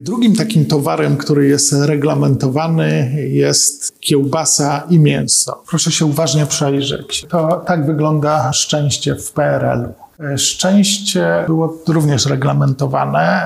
Drugim takim towarem, który jest reglamentowany, jest kiełbasa i mięso. Proszę się uważnie przejrzeć. To tak wygląda szczęście w PRL-u. Szczęście było również reglamentowane.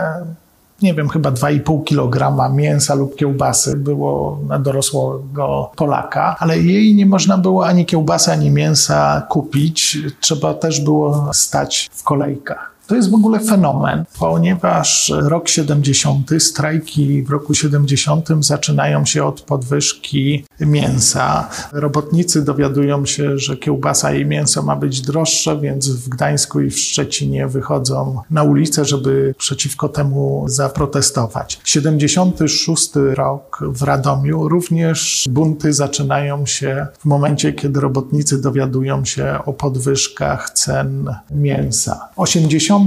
Nie wiem, chyba 2,5 kg mięsa lub kiełbasy było na dorosłego Polaka, ale jej nie można było ani kiełbasy, ani mięsa kupić. Trzeba też było stać w kolejkach. To jest w ogóle fenomen, ponieważ rok 70, strajki w roku 70 zaczynają się od podwyżki mięsa. Robotnicy dowiadują się, że kiełbasa i mięso ma być droższe, więc w Gdańsku i w Szczecinie wychodzą na ulicę, żeby przeciwko temu zaprotestować. 76 rok w Radomiu również bunty zaczynają się w momencie, kiedy robotnicy dowiadują się o podwyżkach cen mięsa. 80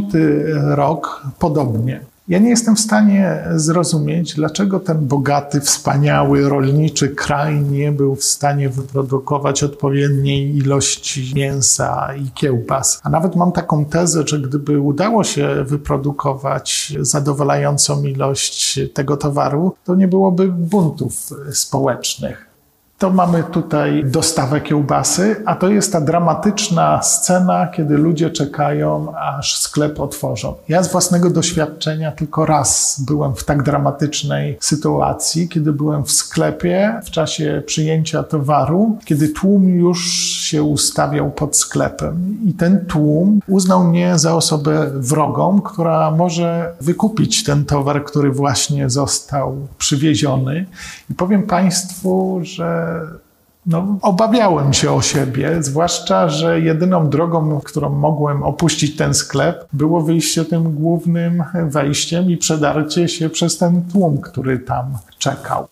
rok podobnie. Ja nie jestem w stanie zrozumieć, dlaczego ten bogaty, wspaniały, rolniczy kraj nie był w stanie wyprodukować odpowiedniej ilości mięsa i kiełbas. A nawet mam taką tezę, że gdyby udało się wyprodukować zadowalającą ilość tego towaru, to nie byłoby buntów społecznych to mamy tutaj dostawę kiełbasy, a to jest ta dramatyczna scena, kiedy ludzie czekają, aż sklep otworzą. Ja z własnego doświadczenia tylko raz byłem w tak dramatycznej sytuacji, kiedy byłem w sklepie w czasie przyjęcia towaru, kiedy tłum już się ustawiał pod sklepem i ten tłum uznał mnie za osobę wrogą, która może wykupić ten towar, który właśnie został przywieziony. I powiem Państwu, że no, obawiałem się o siebie, zwłaszcza, że jedyną drogą, którą mogłem opuścić ten sklep, było wyjście tym głównym wejściem i przedarcie się przez ten tłum, który tam czekał.